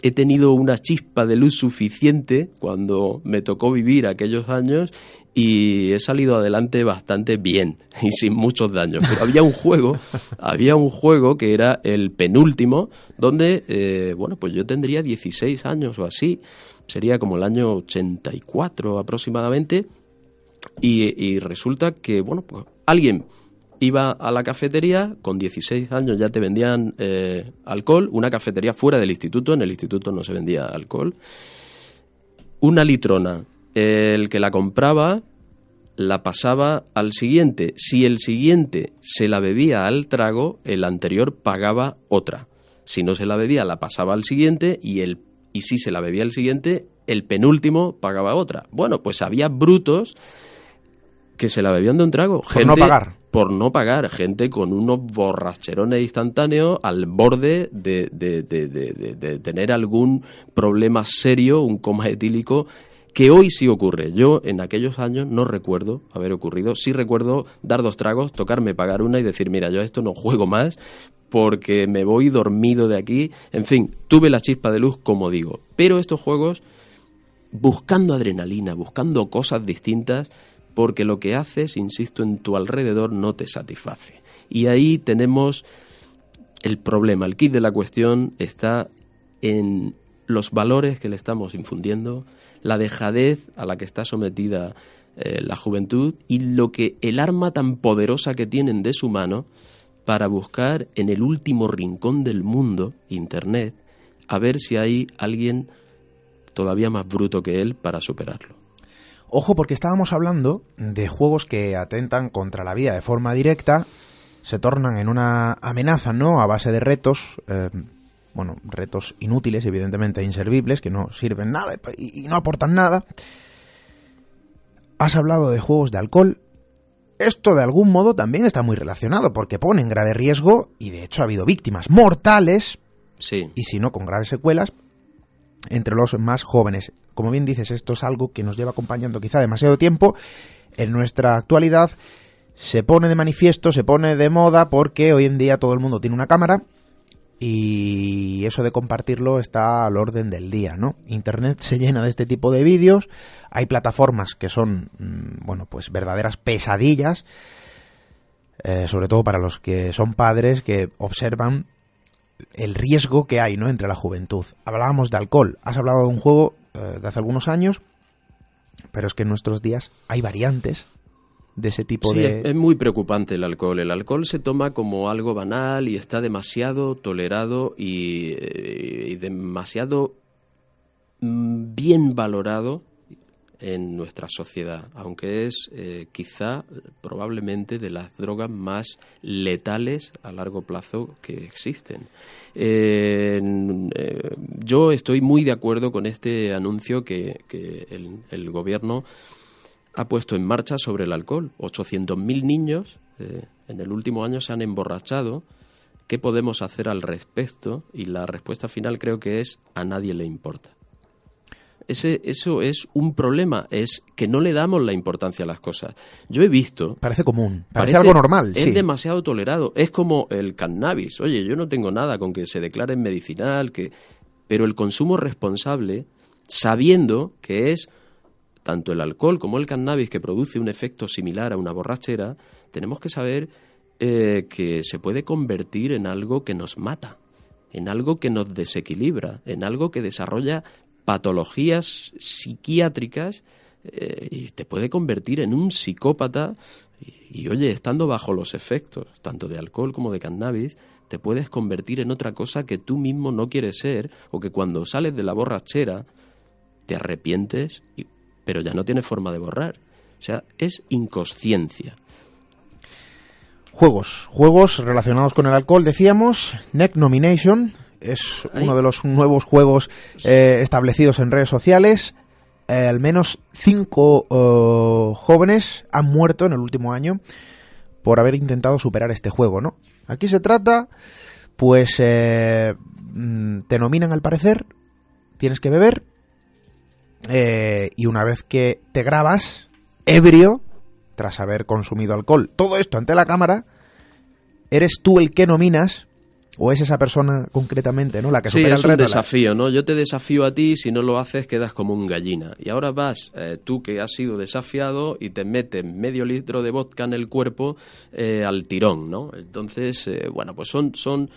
he tenido una chispa de luz suficiente cuando me tocó vivir aquellos años y he salido adelante bastante bien y sin muchos daños. Pero había un juego, había un juego que era el penúltimo, donde, eh, bueno, pues yo tendría 16 años o así, sería como el año 84 aproximadamente, y, y resulta que, bueno, pues alguien iba a la cafetería, con 16 años ya te vendían eh, alcohol, una cafetería fuera del instituto, en el instituto no se vendía alcohol, una litrona. El que la compraba la pasaba al siguiente. Si el siguiente se la bebía al trago, el anterior pagaba otra. Si no se la bebía, la pasaba al siguiente y el y si se la bebía el siguiente, el penúltimo pagaba otra. Bueno, pues había brutos que se la bebían de un trago. Por no pagar. Por no pagar. Gente con unos borracherones instantáneos al borde de, de, de, de tener algún problema serio, un coma etílico que hoy sí ocurre. Yo en aquellos años no recuerdo haber ocurrido. Sí recuerdo dar dos tragos, tocarme, pagar una y decir, mira, yo a esto no juego más porque me voy dormido de aquí. En fin, tuve la chispa de luz, como digo. Pero estos juegos, buscando adrenalina, buscando cosas distintas, porque lo que haces, insisto, en tu alrededor no te satisface. Y ahí tenemos el problema, el kit de la cuestión está en los valores que le estamos infundiendo, la dejadez a la que está sometida eh, la juventud y lo que el arma tan poderosa que tienen de su mano para buscar en el último rincón del mundo, Internet, a ver si hay alguien todavía más bruto que él para superarlo. Ojo, porque estábamos hablando de juegos que atentan contra la vida de forma directa, se tornan en una amenaza, ¿no? A base de retos, eh, bueno, retos inútiles, evidentemente inservibles, que no sirven nada y, y no aportan nada. Has hablado de juegos de alcohol, esto de algún modo también está muy relacionado porque pone en grave riesgo, y de hecho ha habido víctimas mortales, Sí. y si no con graves secuelas, entre los más jóvenes. Como bien dices, esto es algo que nos lleva acompañando quizá demasiado tiempo. En nuestra actualidad se pone de manifiesto, se pone de moda porque hoy en día todo el mundo tiene una cámara y eso de compartirlo está al orden del día, ¿no? Internet se llena de este tipo de vídeos, hay plataformas que son, mm, bueno, pues verdaderas pesadillas, eh, sobre todo para los que son padres que observan el riesgo que hay, ¿no? Entre la juventud. Hablábamos de alcohol, has hablado de un juego eh, de hace algunos años, pero es que en nuestros días hay variantes de ese tipo Sí, de... es, es muy preocupante el alcohol. El alcohol se toma como algo banal y está demasiado tolerado y, eh, y demasiado mm, bien valorado en nuestra sociedad, aunque es eh, quizá probablemente de las drogas más letales a largo plazo que existen. Eh, yo estoy muy de acuerdo con este anuncio que, el gobierno ha puesto en marcha sobre el alcohol. 800.000 niños eh, en el último año se han emborrachado. ¿Qué podemos hacer al respecto? Y la respuesta final creo que es a nadie le importa. Ese, eso es un problema, es que no le damos la importancia a las cosas. Yo he visto... Parece común, parece, algo normal. Es demasiado tolerado. Es como el cannabis. Oye, yo no tengo nada con que se declare medicinal, que... pero el consumo responsable, sabiendo que es tanto el alcohol como el cannabis que produce un efecto similar a una borrachera, tenemos que saber eh, que se puede convertir en algo que nos mata, en algo que nos desequilibra, en algo que desarrolla patologías psiquiátricas eh, y te puede convertir en un psicópata y, oye, estando bajo los efectos tanto de alcohol como de cannabis, te puedes convertir en otra cosa que tú mismo no quieres ser o que cuando sales de la borrachera te arrepientes, pero ya no tienes forma de borrar. O sea, es inconsciencia. Juegos, juegos relacionados con el alcohol, decíamos, Neck Nomination, es uno de los nuevos juegos eh, establecidos en redes sociales. Eh, al menos cinco eh, jóvenes han muerto en el último año por haber intentado superar este juego, ¿no? Aquí se trata, pues, mm, te nominan al parecer, tienes que beber, y una vez que te grabas, ebrio, tras haber consumido alcohol, todo esto ante la cámara, eres tú el que nominas o es esa persona concretamente, ¿no? La que supera sí, es un desafío, ¿no? Yo te desafío a ti, si no lo haces quedas como un gallina. Y ahora vas, eh, tú que has sido desafiado y te metes medio litro de vodka en el cuerpo eh, al tirón, ¿no? Entonces, eh, bueno, pues son, son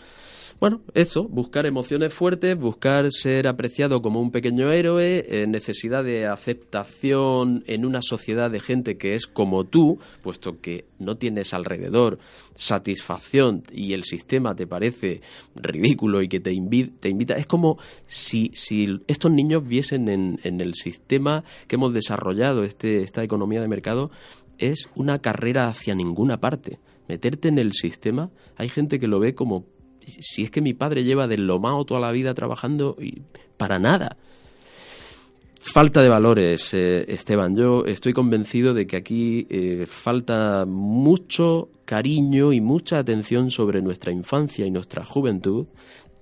bueno, eso, buscar emociones fuertes, buscar ser apreciado como un pequeño héroe, eh, necesidad de aceptación en una sociedad de gente que es como tú, puesto que no tienes alrededor satisfacción y el sistema te parece ridículo y que te, te invita. Es como si, si estos niños viesen en, en el sistema que hemos desarrollado, este, esta economía de mercado, es una carrera hacia ninguna parte meterte en el sistema, hay gente que lo ve como si es que mi padre lleva deslomado toda la vida trabajando y para nada. Falta de valores, eh, Esteban. Yo estoy convencido de que aquí eh, falta mucho cariño y mucha atención sobre nuestra infancia y nuestra juventud.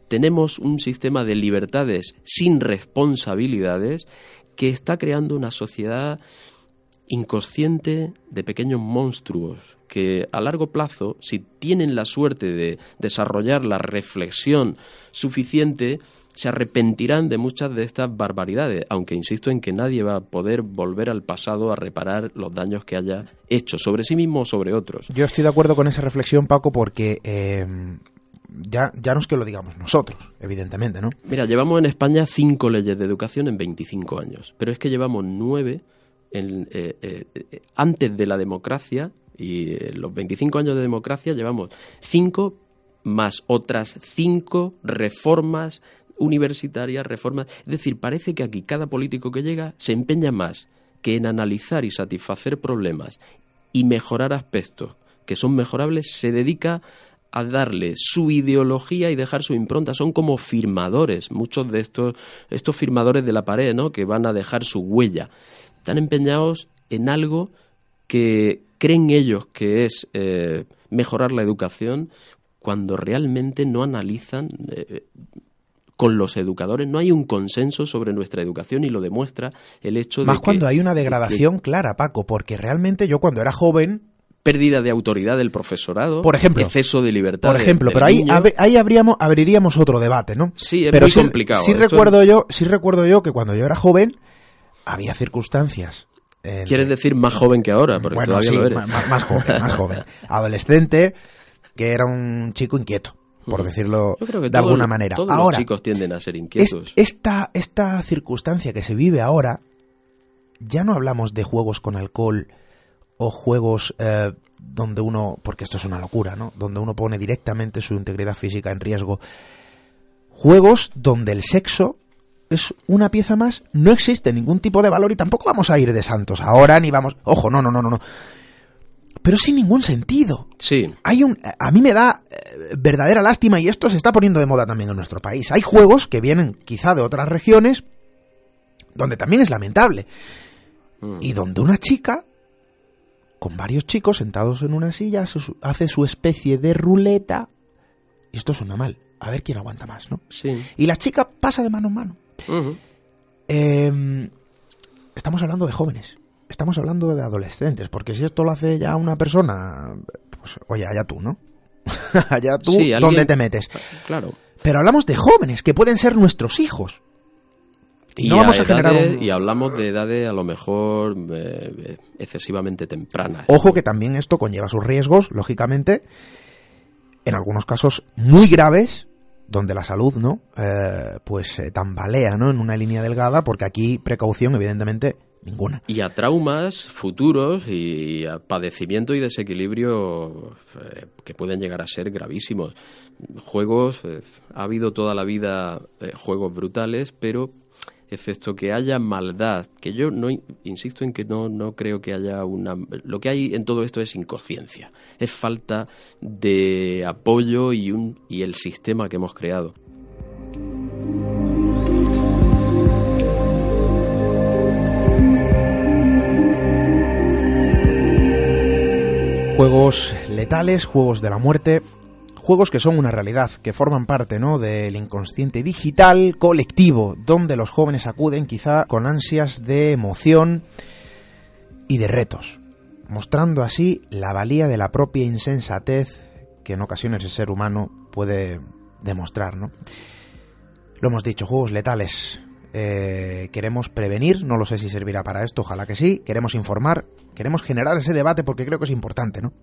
Tenemos un sistema de libertades sin responsabilidades que está creando una sociedad inconsciente de pequeños monstruos que a largo plazo, si tienen la suerte de desarrollar la reflexión suficiente, se arrepentirán de muchas de estas barbaridades, aunque insisto en que nadie va a poder volver al pasado a reparar los daños que haya hecho sobre sí mismo o sobre otros. Yo estoy de acuerdo con esa reflexión, Paco, porque eh, ya, ya no es que lo digamos nosotros, evidentemente, ¿no? Mira, llevamos en España cinco leyes de educación en 25 años, pero es que llevamos nueve eh, eh, antes de la democracia y en los 25 años de democracia llevamos cinco más otras cinco reformas universitarias, reformas. Es decir, parece que aquí cada político que llega se empeña más que en analizar y satisfacer problemas y mejorar aspectos que son mejorables, se dedica a darle su ideología y dejar su impronta. Son como firmadores, muchos de estos, estos firmadores de la pared, ¿no? Que van a dejar su huella están empeñados en algo que creen ellos que es eh, mejorar la educación cuando realmente no analizan eh, con los educadores. No hay un consenso sobre nuestra educación y lo demuestra el hecho de Más cuando hay una degradación clara, Paco, porque realmente yo cuando era joven pérdida de autoridad del profesorado, por ejemplo, exceso de libertad. Por ejemplo, pero ahí, ahí habríamos, abriríamos otro debate, ¿no? Sí, es pero muy complicado. Sí recuerdo yo, sí recuerdo yo que cuando yo era joven había circunstancias. ¿Quieres decir más joven que ahora? Porque bueno, todavía sí, lo eres. Más, más, joven, más joven. Adolescente, que era un chico inquieto, por decirlo de alguna manera. Todos ahora, los chicos tienden a ser inquietos. esta, esta circunstancia que se vive ahora, ya no hablamos de juegos con alcohol o juegos eh, donde uno, porque esto es una locura, ¿no? Donde uno pone directamente su integridad física en riesgo. Juegos donde el sexo es una pieza más, no existe ningún tipo de valor y tampoco vamos a ir de santos ahora ni vamos, ojo, no, no, no, no, no. Pero sin ningún sentido. Sí. Hay un a mí me da eh, verdadera lástima y esto se está poniendo de moda también en nuestro país. Hay juegos que vienen quizá de otras regiones donde también es lamentable. Mm. Y donde una chica con varios chicos sentados en una silla hace su especie de ruleta esto suena mal. A ver quién aguanta más, ¿no? Sí. Y la chica pasa de mano en mano. Em, estamos hablando de jóvenes, estamos hablando de adolescentes, porque si esto lo hace ya una persona, pues oye, allá tú, ¿no? allá tú, ¿dónde te metes? Claro. Pero hablamos de jóvenes, que pueden ser nuestros hijos. Y, no vamos a generar y hablamos de edades a lo mejor eh, excesivamente tempranas. Ojo que también esto conlleva sus riesgos, lógicamente, en algunos casos muy graves, donde la salud no eh, pues se tambalea no en una línea delgada porque aquí precaución evidentemente ninguna. Y a traumas futuros y a padecimiento y desequilibrio eh, que pueden llegar a ser gravísimos. Juegos ha habido toda la vida juegos brutales pero excepto que haya maldad, que yo no insisto en que no, no creo que haya una... Lo que hay en todo esto es inconsciencia, es falta de apoyo y, un, y el sistema que hemos creado. Juegos letales, juegos de la muerte, Juegos que son una realidad, que forman parte ¿no? del inconsciente digital colectivo, donde los jóvenes acuden quizá con ansias de emoción y de retos, mostrando así la valía de la propia insensatez que en ocasiones el ser humano puede demostrar. ¿no? Lo hemos dicho, juegos letales. Eh, queremos prevenir, no lo sé si servirá para esto, ojalá que sí. Queremos informar, queremos generar ese debate porque creo que es importante, ¿no?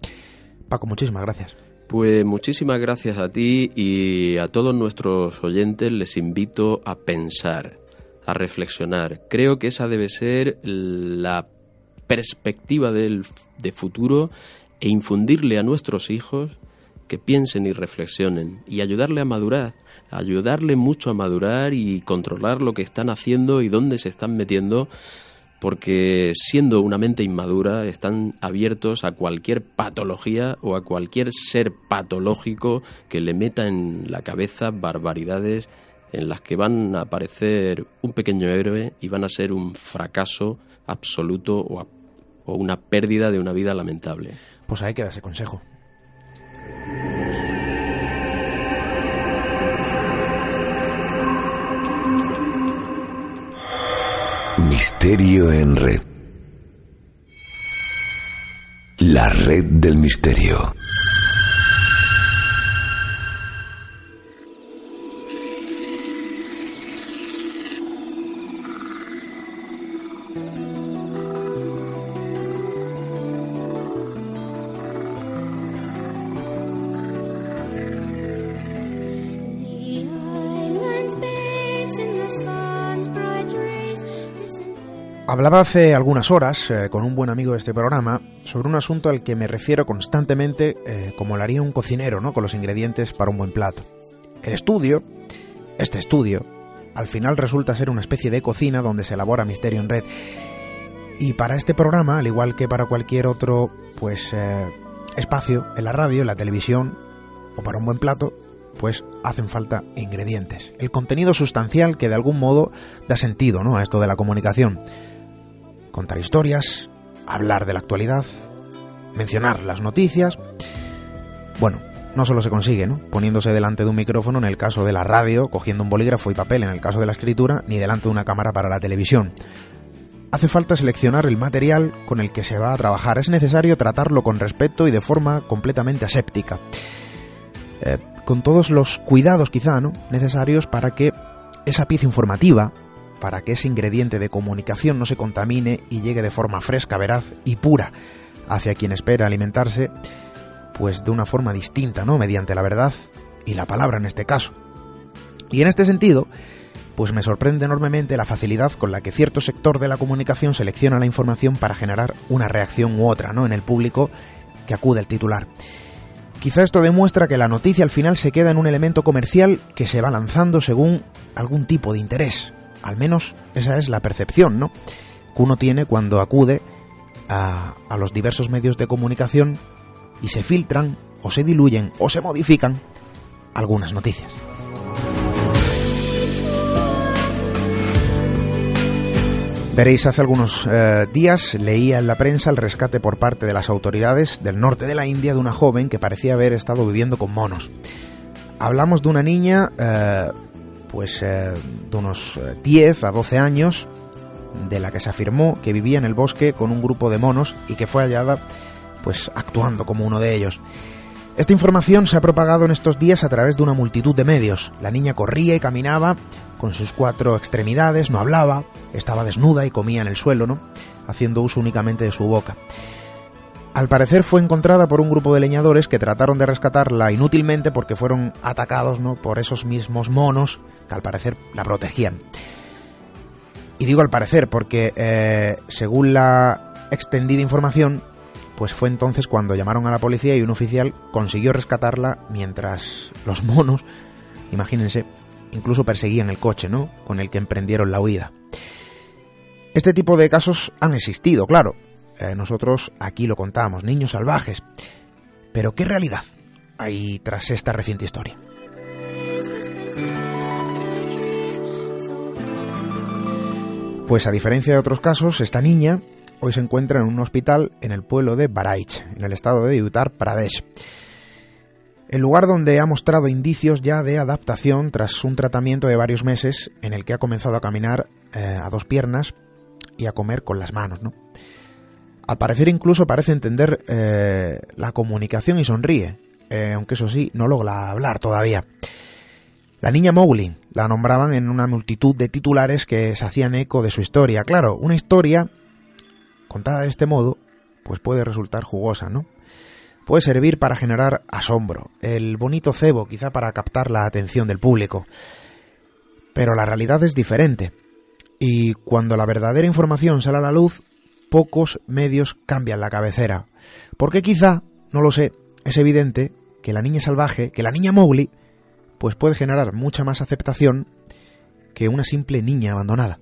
Paco, muchísimas gracias. Pues muchísimas gracias a ti y a todos nuestros oyentes les invito a pensar, a reflexionar. Creo que esa debe ser la perspectiva del, de futuro e infundirle a nuestros hijos que piensen y reflexionen y ayudarle a madurar, ayudarle mucho a madurar y controlar lo que están haciendo y dónde se están metiendo porque siendo una mente inmadura están abiertos a cualquier patología o a cualquier ser patológico que le meta en la cabeza barbaridades en las que van a aparecer un pequeño héroe y van a ser un fracaso absoluto o, una pérdida de una vida lamentable. Pues ahí queda ese consejo. Misterio en red. La red del misterio. Hablaba hace algunas horas eh, con un buen amigo de este programa sobre un asunto al que me refiero constantemente eh, como lo haría un cocinero, ¿no? Con los ingredientes para un buen plato. El estudio, este estudio, al final resulta ser una especie de cocina donde se elabora misterio en red. Y para este programa, al igual que para cualquier otro, pues eh, espacio en la radio, en la televisión o para un buen plato, pues hacen falta ingredientes. El contenido sustancial que de algún modo da sentido, ¿no? A esto de la comunicación contar historias, hablar de la actualidad, mencionar las noticias. Bueno, no solo se consigue, ¿no? Poniéndose delante de un micrófono en el caso de la radio, cogiendo un bolígrafo y papel en el caso de la escritura, ni delante de una cámara para la televisión. Hace falta seleccionar el material con el que se va a trabajar. Es necesario tratarlo con respeto y de forma completamente aséptica. Eh, con todos los cuidados quizá, ¿no? Necesarios para que esa pieza informativa, para que ese ingrediente de comunicación no se contamine y llegue de forma fresca, veraz y pura hacia quien espera alimentarse, pues de una forma distinta, ¿no? Mediante la verdad y la palabra en este caso. Y en este sentido, pues me sorprende enormemente la facilidad con la que cierto sector de la comunicación selecciona la información para generar una reacción u otra, ¿no? En el público que acude al titular. Quizá esto demuestra que la noticia al final se queda en un elemento comercial que se va lanzando según algún tipo de interés, al menos esa es la percepción, ¿no? Que uno tiene cuando acude a, los diversos medios de comunicación y se filtran o se diluyen o se modifican algunas noticias. Veréis, hace algunos eh, días leía en la prensa el rescate por parte de las autoridades del norte de la India de una joven que parecía haber estado viviendo con monos. Hablamos de una niña eh, pues de unos 10 a 12 años, de la que se afirmó que vivía en el bosque con un grupo de monos y que fue hallada pues actuando como uno de ellos. Esta información se ha propagado en estos días a través de una multitud de medios. La niña corría y caminaba con sus cuatro extremidades, no hablaba, estaba desnuda y comía en el suelo, ¿no? Haciendo uso únicamente de su boca. Al parecer fue encontrada por un grupo de leñadores que trataron de rescatarla inútilmente porque fueron atacados ¿no? por esos mismos monos que al parecer la protegían. Y digo al parecer porque, eh, según la extendida información, pues fue entonces cuando llamaron a la policía y un oficial consiguió rescatarla mientras los monos, imagínense, incluso perseguían el coche, ¿no? Con el que emprendieron la huida. Este tipo de casos han existido, claro. Eh, nosotros aquí lo contamos, niños salvajes. Pero ¿qué realidad hay tras esta reciente historia? Pues a diferencia de otros casos, esta niña hoy se encuentra en un hospital en el pueblo de Baraich, en el estado de Uttar Pradesh. El lugar donde ha mostrado indicios ya de adaptación tras un tratamiento de varios meses en el que ha comenzado a caminar eh, a dos piernas y a comer con las manos. ¿no? Al parecer incluso parece entender eh, la comunicación y sonríe, eh, aunque eso sí, no logra hablar todavía. La niña Mowgli la nombraban en una multitud de titulares que se hacían eco de su historia. Claro, una historia contada de este modo, pues puede resultar jugosa, ¿no? Puede servir para generar asombro, el bonito cebo quizá para captar la atención del público. Pero la realidad es diferente. Y cuando la verdadera información sale a la luz, pocos medios cambian la cabecera. Porque quizá, no lo sé, es evidente que la niña salvaje, que la niña Mowgli, pues puede generar mucha más aceptación que una simple niña abandonada.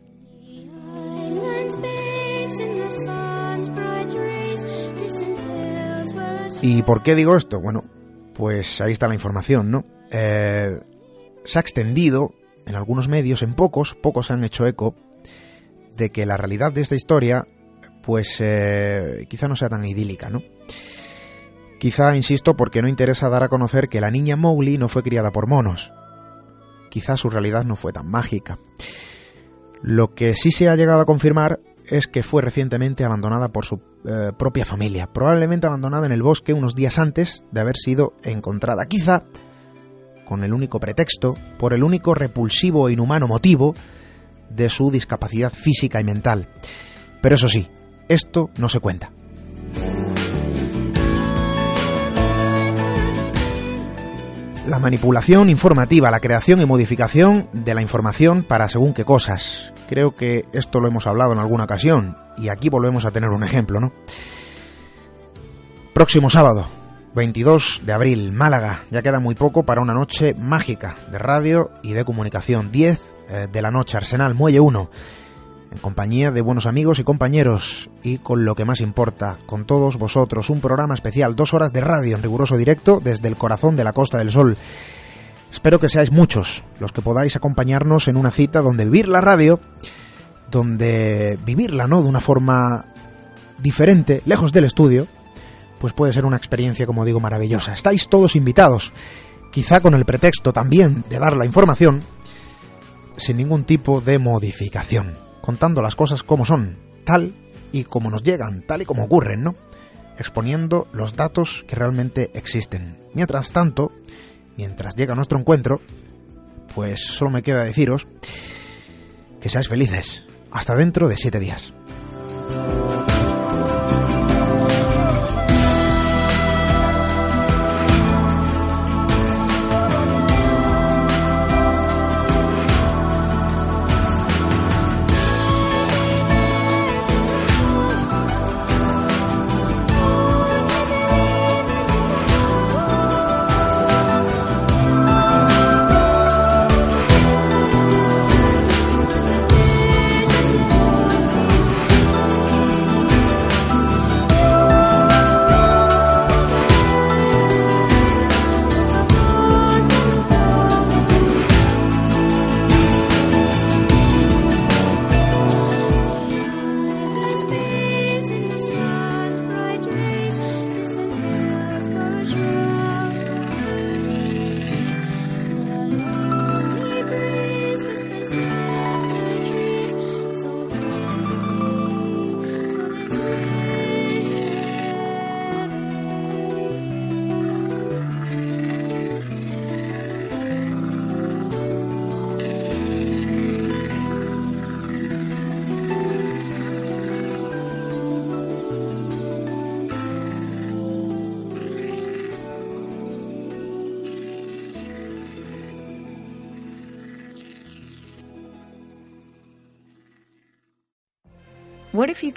¿Y por qué digo esto? Bueno, pues ahí está la información, ¿no? Eh, se ha extendido en algunos medios, en pocos, pocos han hecho eco de que la realidad de esta historia, pues eh, quizá no sea tan idílica, ¿no? Quizá, insisto, porque no interesa dar a conocer que la niña Mowgli no fue criada por monos. Quizá su realidad no fue tan mágica. Lo que sí se ha llegado a confirmar es que fue recientemente abandonada por su eh, propia familia, probablemente abandonada en el bosque unos días antes de haber sido encontrada, quizá con el único pretexto, por el único repulsivo e inhumano motivo de su discapacidad física y mental. Pero eso sí, esto no se cuenta. La manipulación informativa, la creación y modificación de la información para según qué cosas. Creo que esto lo hemos hablado en alguna ocasión y aquí volvemos a tener un ejemplo, ¿no? Próximo sábado, 22 de abril, Málaga. Ya queda muy poco para una noche mágica de radio y de comunicación. 10 eh, de la noche, Arsenal, Muelle 1 en compañía de buenos amigos y compañeros y con lo que más importa, con todos vosotros, un programa especial, dos horas de radio en riguroso directo desde el corazón de la Costa del Sol. Espero que seáis muchos los que podáis acompañarnos en una cita donde vivir la radio, donde vivirla, ¿no? De una forma diferente, lejos del estudio, pues puede ser una experiencia, como digo, maravillosa. Estáis todos invitados, quizá con el pretexto también de dar la información, sin ningún tipo de modificación contando las cosas como son, tal y como nos llegan, tal y como ocurren, ¿no? Exponiendo los datos que realmente existen. Mientras tanto, mientras llega nuestro encuentro, pues solo me queda deciros que seáis felices. Hasta dentro de siete días.